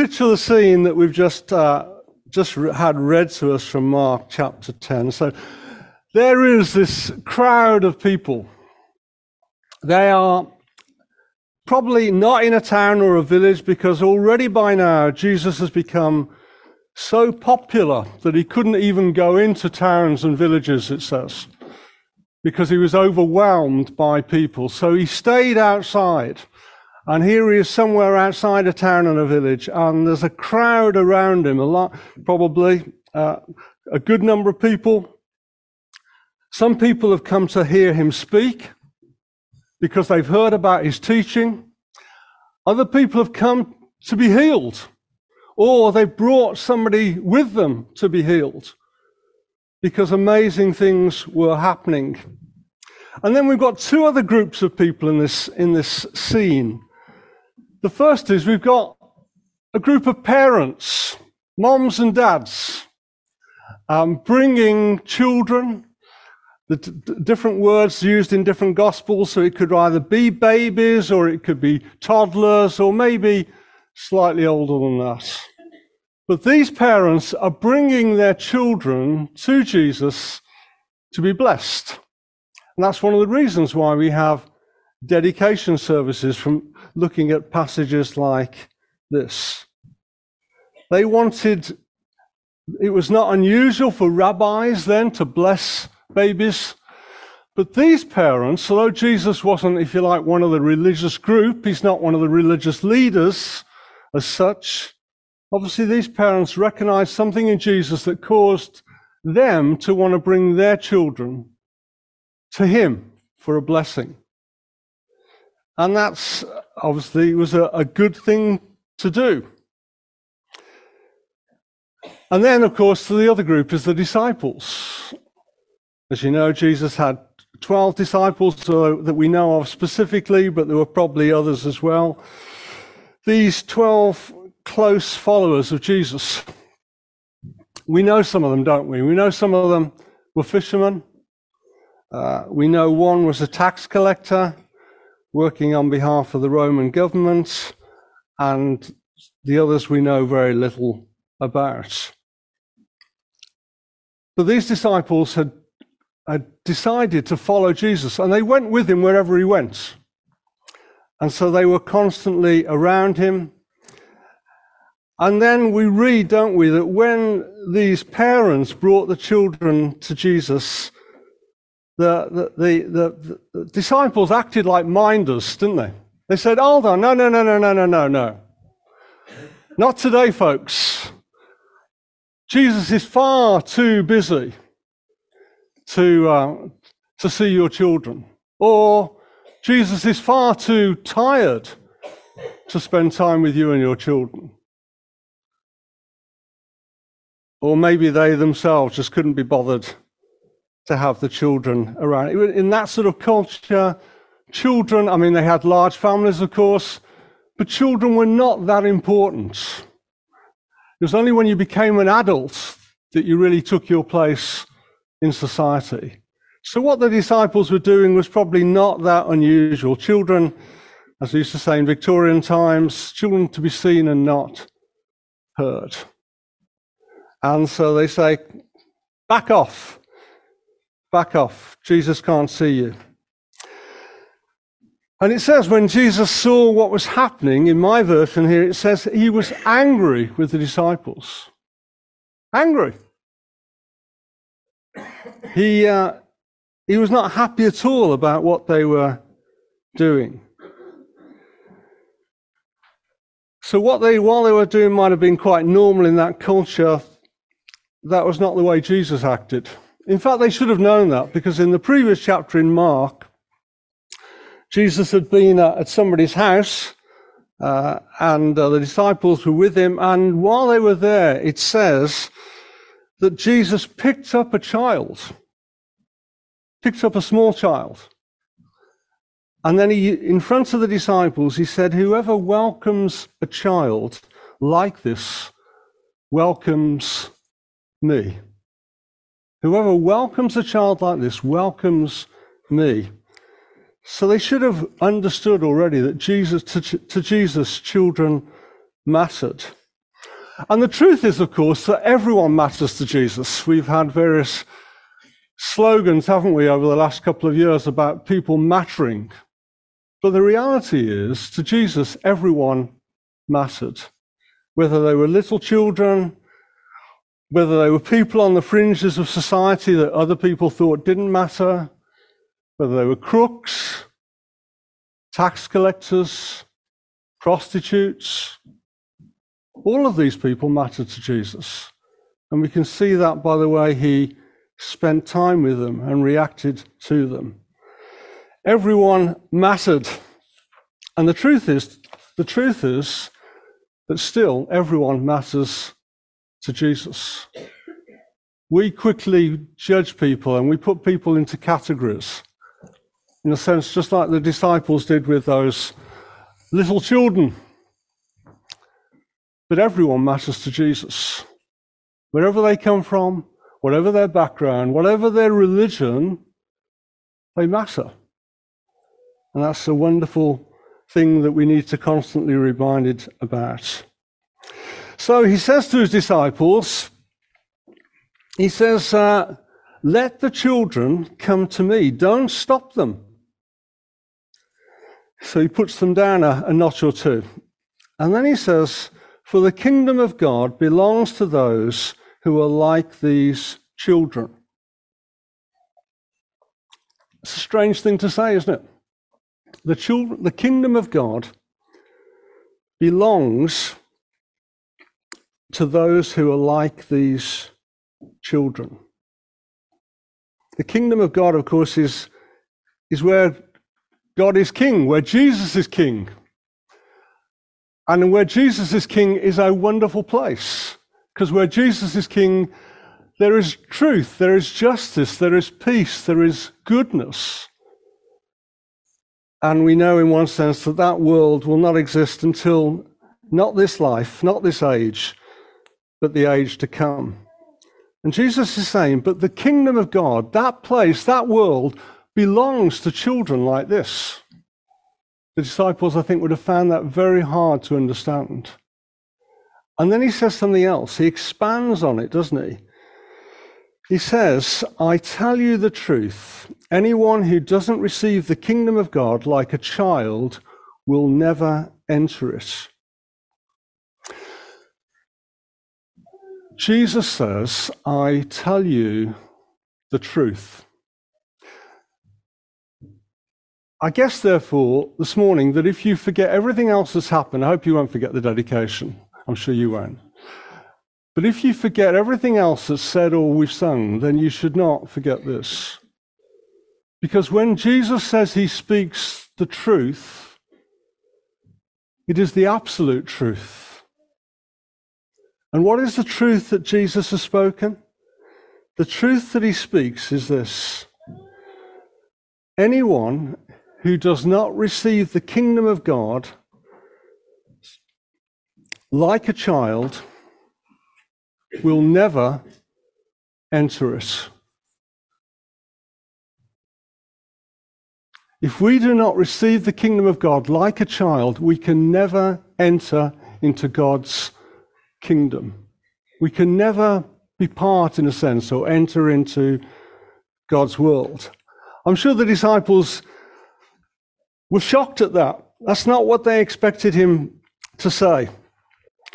picture the scene that we've just uh, just had read to us from Mark chapter 10. So there is this crowd of people. They are probably not in a town or a village because already by now Jesus has become so popular that he couldn't even go into towns and villages, it says, because he was overwhelmed by people. So he stayed outside. And here he is somewhere outside a town and a village, and there's a crowd around him, a lot, probably uh, a good number of people. Some people have come to hear him speak because they've heard about his teaching. Other people have come to be healed, or they've brought somebody with them to be healed because amazing things were happening. And then we've got two other groups of people in this, in this scene. The first is we've got a group of parents, moms and dads, um, bringing children, the different words used in different gospels, so it could either be babies or it could be toddlers or maybe slightly older than that. But these parents are bringing their children to Jesus to be blessed. And that's one of the reasons why we have dedication services from looking at passages like this. They wanted, it was not unusual for rabbis then to bless babies. But these parents, although Jesus wasn't, if you like, one of the religious group, he's not one of the religious leaders as such. Obviously, these parents recognized something in Jesus that caused them to want to bring their children to him for a blessing. And that's obviously was a, a good thing to do. And then, of course, the other group is the disciples. As you know, Jesus had 12 disciples that we know of specifically, but there were probably others as well. These 12 close followers of Jesus. We know some of them, don't we? We know some of them were fishermen. Uh, we know one was a tax collector working on behalf of the Roman government, and the others we know very little about. But these disciples had, had decided to follow Jesus, and they went with him wherever he went. And so they were constantly around him. And then we read, don't we, that when these parents brought the children to Jesus, the, the, the, the, disciples acted like minders, didn't they? They said, Hold on, no, no, no, no, no, no, no, no. Not today, folks. Jesus is far too busy to, uh, to see your children. Or Jesus is far too tired to spend time with you and your children. Or maybe they themselves just couldn't be bothered to have the children around. In that sort of culture, children, I mean, they had large families, of course, but children were not that important. It was only when you became an adult that you really took your place in society. So, what the disciples were doing was probably not that unusual. Children, as we used to say in Victorian times, children to be seen and not heard. And so they say, back off. Back off. Jesus can't see you. And it says when Jesus saw what was happening, in my version here, it says he was angry with the disciples. Angry. He, uh, he was not happy at all about what they were doing. So, what they, while they were doing, might have been quite normal in that culture. That was not the way Jesus acted. In fact, they should have known that because in the previous chapter in Mark, Jesus had been at somebody's house uh, and uh, the disciples were with him. And while they were there, it says that Jesus picked up a child, picked up a small child. And then he, in front of the disciples, he said, Whoever welcomes a child like this welcomes me. Whoever welcomes a child like this welcomes me. So they should have understood already that Jesus, to, to Jesus, children mattered. And the truth is, of course, that everyone matters to Jesus. We've had various slogans, haven't we, over the last couple of years about people mattering. But the reality is, to Jesus, everyone mattered. Whether they were little children, whether they were people on the fringes of society that other people thought didn't matter, whether they were crooks, tax collectors, prostitutes, all of these people mattered to Jesus. And we can see that by the way he spent time with them and reacted to them. Everyone mattered. And the truth is, the truth is that still everyone matters to Jesus. We quickly judge people and we put people into categories. In a sense, just like the disciples did with those little children. But everyone matters to Jesus. Wherever they come from, whatever their background, whatever their religion, they matter. And that's a wonderful thing that we need to constantly be reminded about. So he says to his disciples, he says, uh, Let the children come to me, don't stop them. So he puts them down a, a notch or two. And then he says, For the kingdom of God belongs to those who are like these children. It's a strange thing to say, isn't it? The, children, the kingdom of God belongs to those who are like these children. The kingdom of God, of course, is, is where God is king, where Jesus is king. And where Jesus is king is a wonderful place. Because where Jesus is king, there is truth, there is justice, there is peace, there is goodness. And we know, in one sense, that that world will not exist until not this life, not this age, but the age to come. And Jesus is saying, but the kingdom of God, that place, that world, belongs to children like this. The disciples, I think, would have found that very hard to understand. And then he says something else. He expands on it, doesn't he? He says, I tell you the truth. Anyone who doesn't receive the kingdom of God like a child will never enter it. Jesus says, I tell you the truth. I guess, therefore, this morning that if you forget everything else that's happened, I hope you won't forget the dedication. I'm sure you won't. But if you forget everything else that's said or we've sung, then you should not forget this. Because when Jesus says he speaks the truth, it is the absolute truth. And what is the truth that Jesus has spoken? The truth that he speaks is this anyone who does not receive the kingdom of God like a child will never enter it. If we do not receive the kingdom of God like a child, we can never enter into God's kingdom. We can never be part, in a sense, or enter into God's world. I'm sure the disciples were shocked at that. That's not what they expected him to say.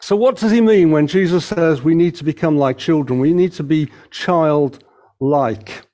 So, what does he mean when Jesus says we need to become like children? We need to be childlike.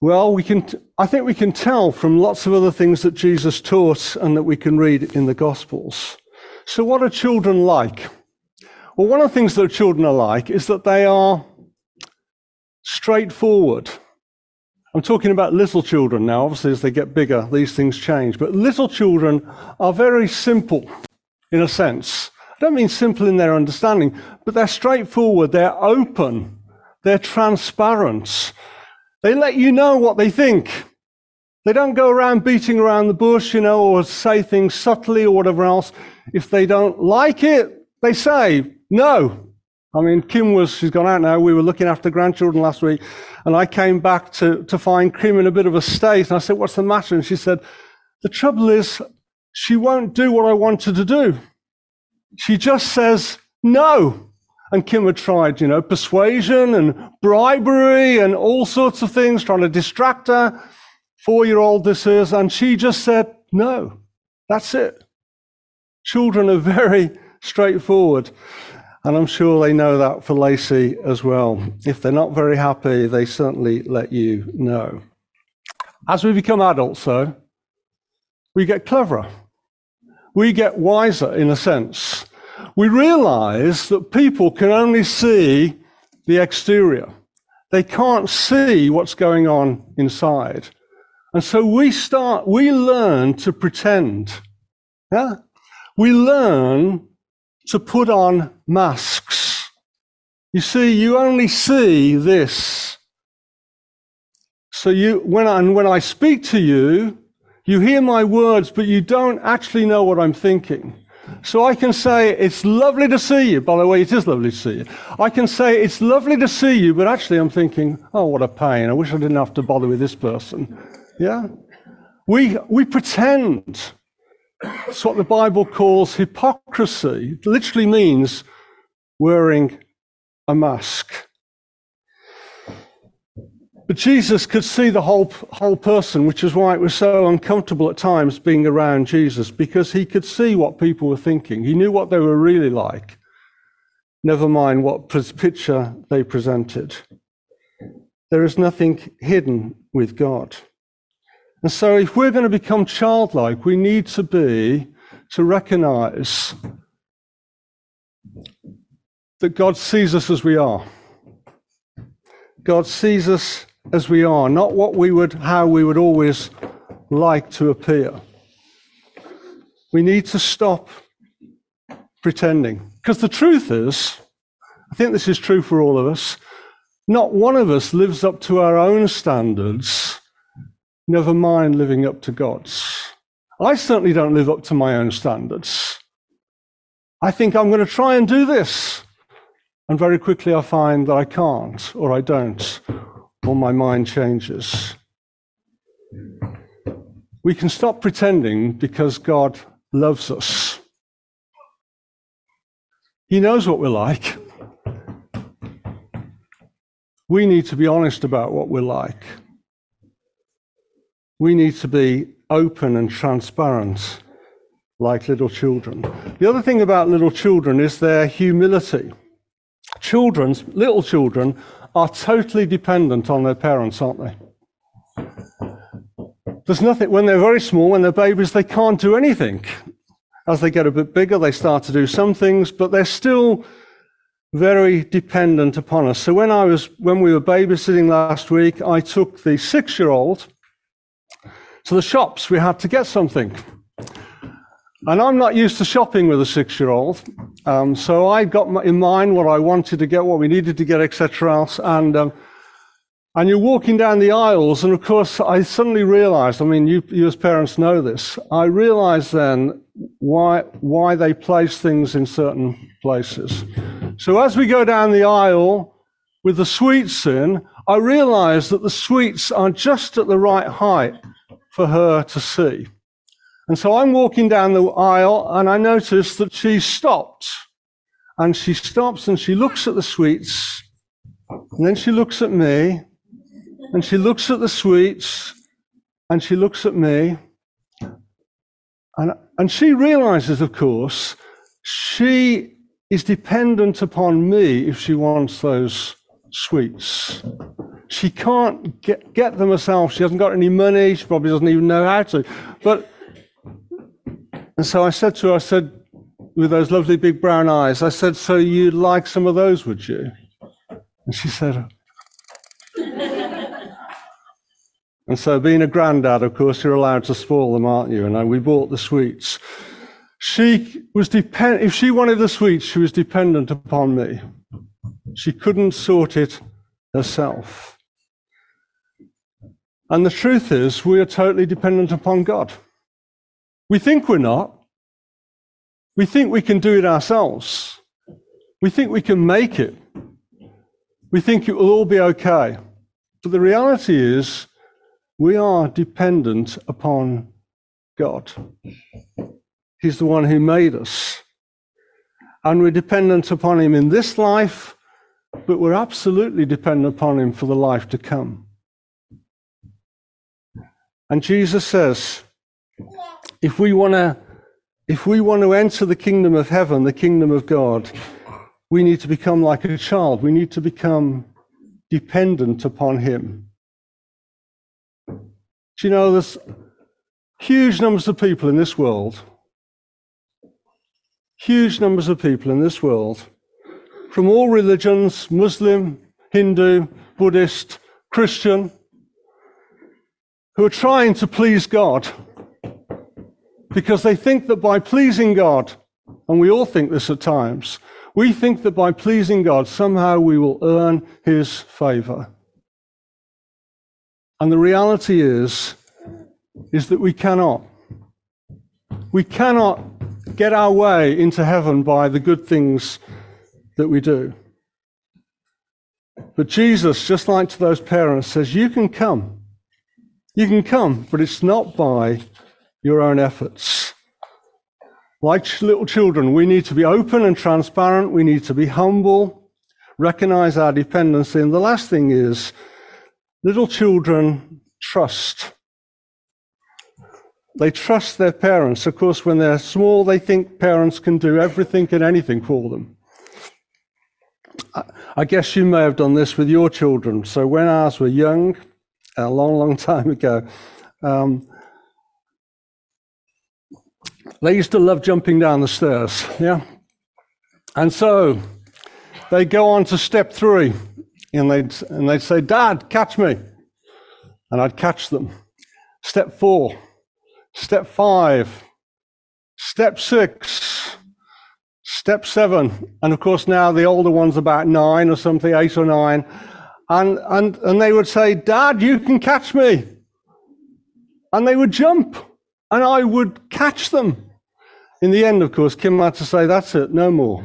Well, we can, I think we can tell from lots of other things that Jesus taught and that we can read in the Gospels. So, what are children like? Well, one of the things that children are like is that they are straightforward. I'm talking about little children now. Obviously, as they get bigger, these things change. But little children are very simple in a sense. I don't mean simple in their understanding, but they're straightforward, they're open, they're transparent. They let you know what they think. They don't go around beating around the bush, you know, or say things subtly or whatever else. If they don't like it, they say no. I mean, Kim was, she's gone out now. We were looking after grandchildren last week, and I came back to, to find Kim in a bit of a state. And I said, What's the matter? And she said, The trouble is, she won't do what I want her to do. She just says no. And Kim had tried, you know, persuasion and bribery and all sorts of things, trying to distract her. Four year old this is, and she just said, no, that's it. Children are very straightforward. And I'm sure they know that for Lacey as well. If they're not very happy, they certainly let you know. As we become adults, though, we get cleverer. We get wiser in a sense. We realize that people can only see the exterior. They can't see what's going on inside. And so we start, we learn to pretend. Yeah? We learn to put on masks. You see, you only see this. So you, when I, when I speak to you, you hear my words, but you don't actually know what I'm thinking. So I can say, it's lovely to see you. By the way, it is lovely to see you. I can say, it's lovely to see you, but actually I'm thinking, oh, what a pain. I wish I didn't have to bother with this person. Yeah? We, we pretend. It's what the Bible calls hypocrisy. It literally means wearing a mask. But Jesus could see the whole, whole person, which is why it was so uncomfortable at times being around Jesus, because he could see what people were thinking. He knew what they were really like, never mind what picture they presented. There is nothing hidden with God. And so, if we're going to become childlike, we need to be, to recognize that God sees us as we are. God sees us as we are, not what we would, how we would always like to appear. We need to stop pretending. Because the truth is, I think this is true for all of us, not one of us lives up to our own standards never mind living up to God's. I certainly don't live up to my own standards. I think I'm going to try and do this. And very quickly I find that I can't, or I don't, or my mind changes. We can stop pretending because God loves us. He knows what we're like. We need to be honest about what we're like we need to be open and transparent like little children. The other thing about little children is their humility. Children, little children, are totally dependent on their parents, aren't they? There's nothing, when they're very small, when they're babies, they can't do anything. As they get a bit bigger, they start to do some things, but they're still very dependent upon us. So when I was, when we were babysitting last week, I took the six year old to the shops. We had to get something. And I'm not used to shopping with a six year old. Um, so I got in mind what I wanted to get, what we needed to get, etc. And, um, and you're walking down the aisles, and of course, I suddenly realized I mean, you, you as parents know this. I realized then why, why they place things in certain places. So as we go down the aisle with the sweets in, I realized that the sweets are just at the right height for her to see. And so I'm walking down the aisle and I notice that she stopped. And she stops and she looks at the sweets. And then she looks at me. And she looks at the sweets. And she looks at me. And, and she realizes, of course, she is dependent upon me if she wants those sweets. She can't get, get them herself. She hasn't got any money. She probably doesn't even know how to. But, and so I said to her, I said, with those lovely big brown eyes, I said, So you'd like some of those, would you? And she said, And so, being a granddad, of course, you're allowed to spoil them, aren't you? And we bought the sweets. She was depend. If she wanted the sweets, she was dependent upon me. She couldn't sort it herself. And the truth is, we are totally dependent upon God. We think we're not. We think we can do it ourselves. We think we can make it. We think it will all be okay. But the reality is, we are dependent upon God. He's the one who made us. And we're dependent upon Him in this life, but we're absolutely dependent upon Him for the life to come. And Jesus says, if we want to if we want to enter the kingdom of heaven, the kingdom of God, we need to become like a child. We need to become dependent upon Him. Do you know there's huge numbers of people in this world, huge numbers of people in this world, from all religions Muslim, Hindu, Buddhist, Christian, who are trying to please God because they think that by pleasing God, and we all think this at times, we think that by pleasing God, somehow we will earn his favor. And the reality is, is that we cannot. We cannot get our way into heaven by the good things that we do. But Jesus, just like to those parents, says, You can come. You can come, but it's not by your own efforts. Like little children, we need to be open and transparent. We need to be humble, recognize our dependency. And the last thing is little children trust. They trust their parents. Of course, when they're small, they think parents can do everything and anything for them. I guess you may have done this with your children. So when ours were young, a long, long time ago, um, they used to love jumping down the stairs, yeah? And so they go on to step three, and they'd, and they'd say, Dad, catch me. And I'd catch them. Step four, step five, step six, step seven. And of course, now the older one's about nine or something, eight or nine. And, and, and they would say, Dad, you can catch me. And they would jump and I would catch them. In the end, of course, Kim had to say, That's it, no more.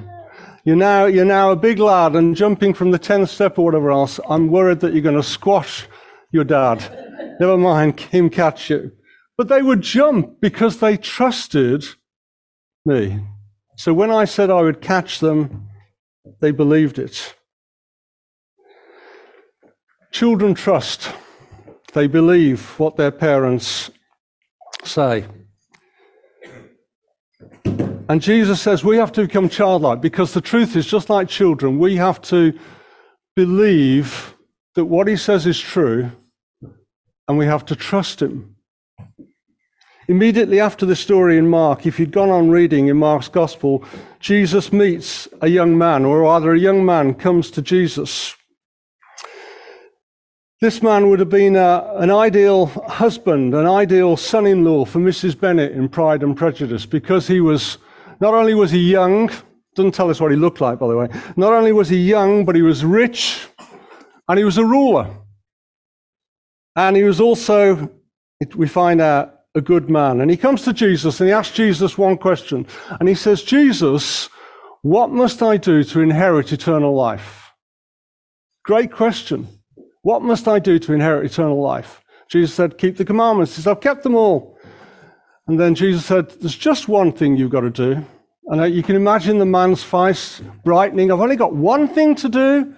You're now, you're now a big lad and jumping from the 10th step or whatever else. I'm worried that you're going to squash your dad. Never mind him catch you. But they would jump because they trusted me. So when I said I would catch them, they believed it. Children trust. They believe what their parents say. And Jesus says we have to become childlike because the truth is, just like children, we have to believe that what he says is true and we have to trust him. Immediately after the story in Mark, if you'd gone on reading in Mark's gospel, Jesus meets a young man, or rather, a young man comes to Jesus this man would have been a, an ideal husband, an ideal son in law for Mrs. Bennet in Pride and Prejudice because he was, not only was he young, doesn't tell us what he looked like, by the way, not only was he young, but he was rich and he was a ruler. And he was also, we find out, a good man. And he comes to Jesus and he asks Jesus one question. And he says, Jesus, what must I do to inherit eternal life? Great question. What must I do to inherit eternal life? Jesus said, Keep the commandments. He said, I've kept them all. And then Jesus said, There's just one thing you've got to do. And uh, you can imagine the man's face brightening. I've only got one thing to do.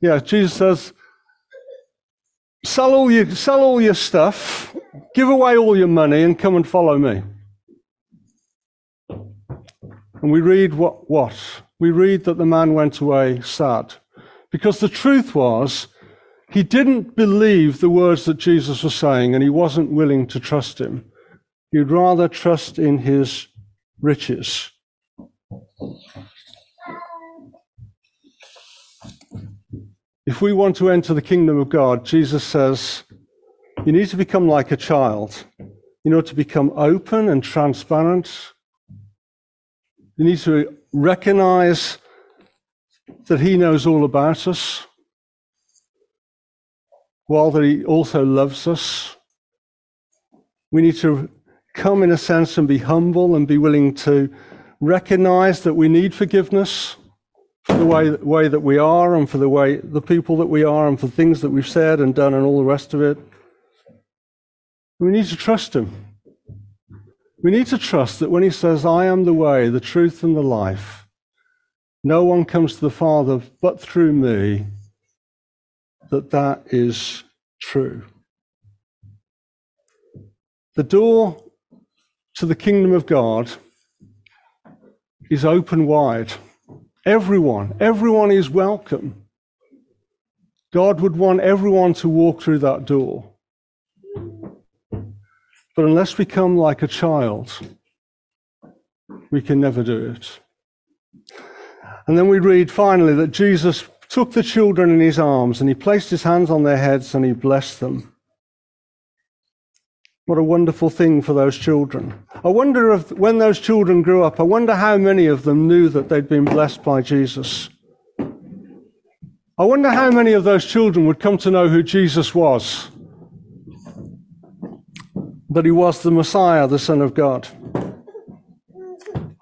Yeah, Jesus says, Sell all your, sell all your stuff, give away all your money, and come and follow me. And we read what? What? We read that the man went away sad. Because the truth was, he didn't believe the words that Jesus was saying, and he wasn't willing to trust him. He'd rather trust in his riches. If we want to enter the kingdom of God, Jesus says, you need to become like a child. You know, to become open and transparent. You need to recognize that He knows all about us while that He also loves us. We need to come in a sense and be humble and be willing to recognize that we need forgiveness for the way, way that we are and for the way the people that we are and for things that we've said and done and all the rest of it. We need to trust Him. We need to trust that when He says, I am the way, the truth, and the life, no one comes to the Father but through me, that that is true. The door to the kingdom of God is open wide. Everyone, everyone is welcome. God would want everyone to walk through that door. But unless we come like a child, we can never do it. And then we read finally that Jesus took the children in his arms and he placed his hands on their heads and he blessed them. What a wonderful thing for those children. I wonder if when those children grew up, I wonder how many of them knew that they'd been blessed by Jesus. I wonder how many of those children would come to know who Jesus was. That he was the Messiah, the Son of God.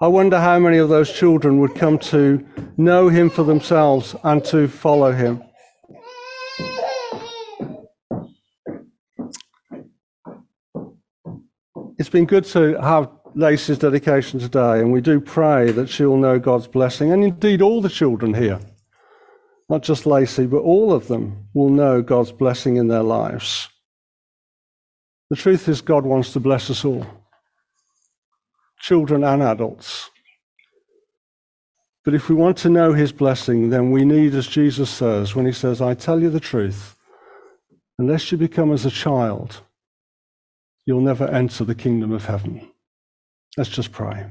I wonder how many of those children would come to know him for themselves and to follow him. It's been good to have Lacey's dedication today, and we do pray that she'll know God's blessing, and indeed all the children here, not just Lacey, but all of them will know God's blessing in their lives. The truth is, God wants to bless us all children and adults. But if we want to know his blessing, then we need, as Jesus says, when he says, I tell you the truth, unless you become as a child, you'll never enter the kingdom of heaven. Let's just pray.